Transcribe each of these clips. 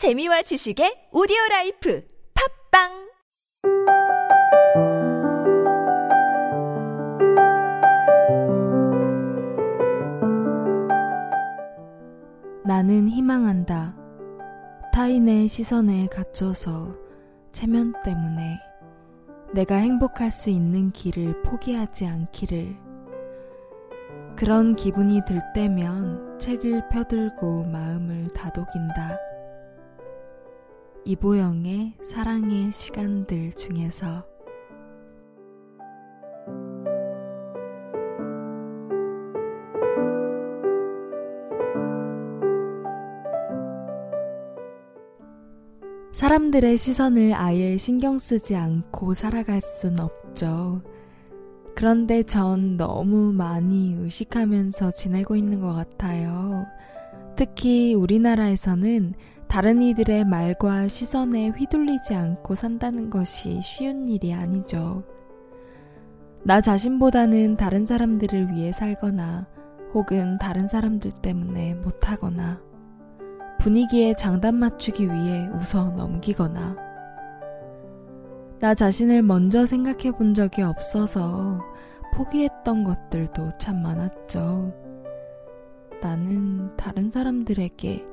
재미와 지식의 오디오 라이프 팟빵 나는 희망한다. 타인의 시선에 갇혀서 체면 때문에 내가 행복할 수 있는 길을 포기하지 않기를. 그런 기분이 들 때면 책을 펴들고 마음을 다독인다. 이보영의 사랑의 시간들 중에서 사람들의 시선을 아예 신경 쓰지 않고 살아갈 순 없죠. 그런데 전 너무 많이 의식하면서 지내고 있는 것 같아요. 특히 우리나라에서는 다른 이들의 말과 시선에 휘둘리지 않고 산다는 것이 쉬운 일이 아니죠. 나 자신보다는 다른 사람들을 위해 살거나 혹은 다른 사람들 때문에 못하거나 분위기에 장단 맞추기 위해 웃어 넘기거나 나 자신을 먼저 생각해 본 적이 없어서 포기했던 것들도 참 많았죠. 나는 다른 사람들에게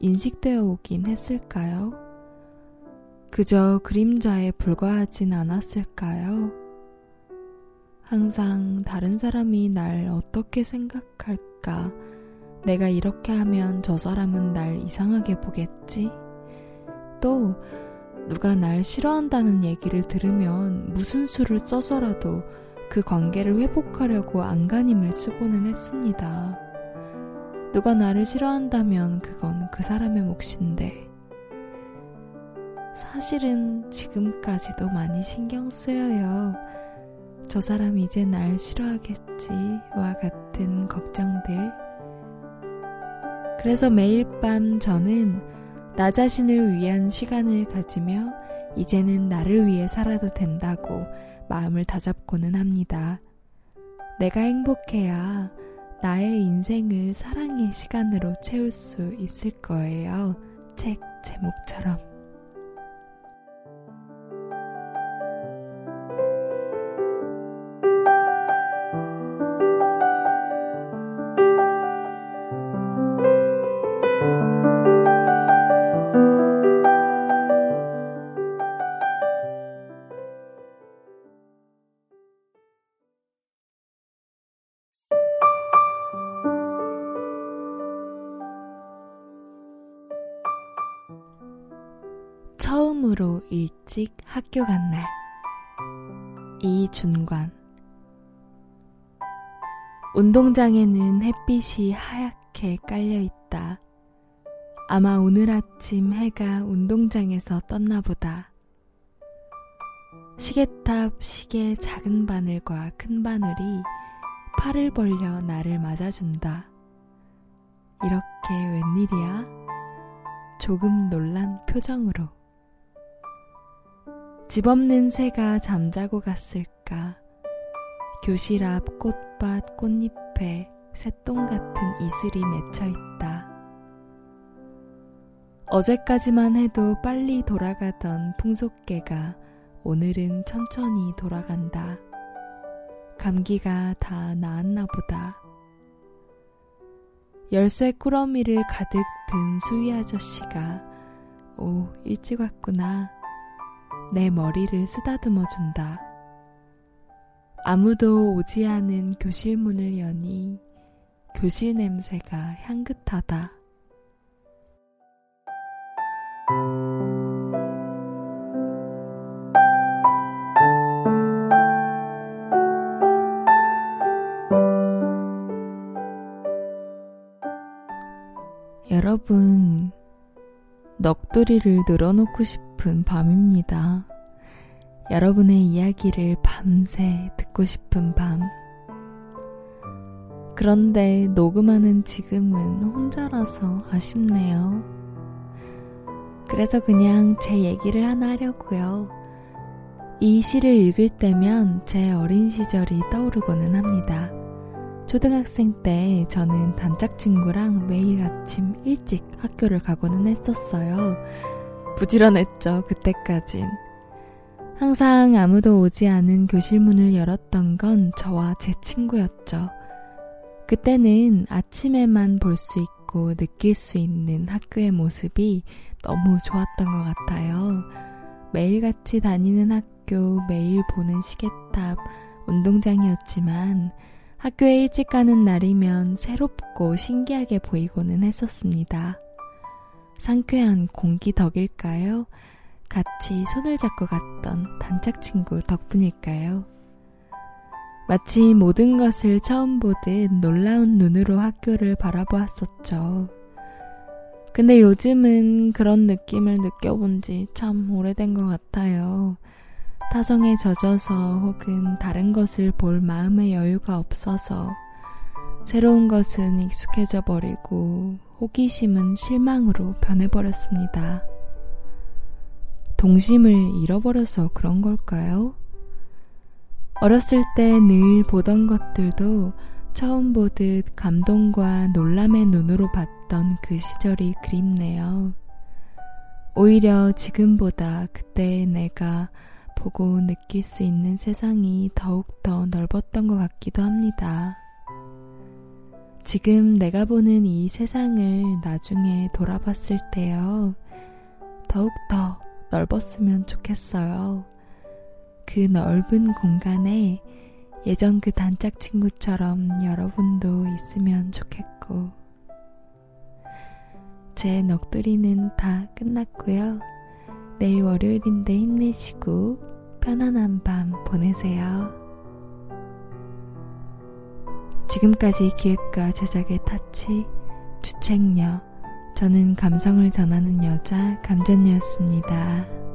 인식되어 오긴 했을까요? 그저 그림자에 불과하진 않았을까요? 항상 다른 사람이 날 어떻게 생각할까 내가 이렇게 하면 저 사람은 날 이상하게 보겠지? 또, 누가 날 싫어한다는 얘기를 들으면 무슨 수를 써서라도 그 관계를 회복하려고 안간힘을 쓰고는 했습니다. 누가 나를 싫어한다면 그건 그 사람의 몫인데. 사실은 지금까지도 많이 신경 쓰여요. 저 사람이 이제 날 싫어하겠지와 같은 걱정들. 그래서 매일 밤 저는 나 자신을 위한 시간을 가지며 이제는 나를 위해 살아도 된다고 마음을 다잡고는 합니다. 내가 행복해야 나의 인생을 사랑의 시간으로 채울 수 있을 거예요. 책 제목처럼. 처음으로 일찍 학교 간 날. 이준관. 운동장에는 햇빛이 하얗게 깔려 있다. 아마 오늘 아침 해가 운동장에서 떴나 보다. 시계탑 시계 작은 바늘과 큰 바늘이 팔을 벌려 나를 맞아준다. 이렇게 웬일이야? 조금 놀란 표정으로. 집 없는 새가 잠자고 갔을까? 교실 앞 꽃밭 꽃잎에 새똥 같은 이슬이 맺혀 있다. 어제까지만 해도 빨리 돌아가던 풍속개가 오늘은 천천히 돌아간다. 감기가 다 나았나 보다. 열쇠 꾸러미를 가득 든 수위 아저씨가 오, 일찍 왔구나. 내 머리를 쓰다듬어 준다. 아무도 오지 않은 교실 문을 여니 교실 냄새가 향긋하다. 여러분, 넋두리를 늘어놓고 싶은 밤입니다. 여러분의 이야기를 밤새 듣고 싶은 밤. 그런데 녹음하는 지금은 혼자라서 아쉽네요. 그래서 그냥 제 얘기를 하나 하려고요. 이 시를 읽을 때면 제 어린 시절이 떠오르고는 합니다. 초등학생 때 저는 단짝 친구랑 매일 아침 일찍 학교를 가고는 했었어요. 부지런했죠, 그때까진. 항상 아무도 오지 않은 교실 문을 열었던 건 저와 제 친구였죠. 그때는 아침에만 볼 수 있고 느낄 수 있는 학교의 모습이 너무 좋았던 것 같아요. 매일같이 다니는 학교, 매일 보는 시계탑, 운동장이었지만 학교에 일찍 가는 날이면 새롭고 신기하게 보이고는 했었습니다. 상쾌한 공기 덕일까요? 같이 손을 잡고 갔던 단짝 친구 덕분일까요? 마치 모든 것을 처음 보듯 놀라운 눈으로 학교를 바라보았었죠. 근데 요즘은 그런 느낌을 느껴본 지 참 오래된 것 같아요. 타성에 젖어서 혹은 다른 것을 볼 마음의 여유가 없어서 새로운 것은 익숙해져 버리고 호기심은 실망으로 변해버렸습니다. 동심을 잃어버려서 그런 걸까요? 어렸을 때 늘 보던 것들도 처음 보듯 감동과 놀람의 눈으로 봤던 그 시절이 그립네요. 오히려 지금보다 그때의 내가 보고 느낄 수 있는 세상이 더욱더 넓었던 것 같기도 합니다. 지금 내가 보는 이 세상을 나중에 돌아봤을 때요. 더욱더 넓었으면 좋겠어요. 그 넓은 공간에 예전 그 단짝 친구처럼 여러분도 있으면 좋겠고. 제 넋두리는 다 끝났고요. 내일 월요일인데 힘내시고 편안한 밤 보내세요. 지금까지 기획과 제작의 타치, 주책녀, 저는 감성을 전하는 여자 감전녀였습니다.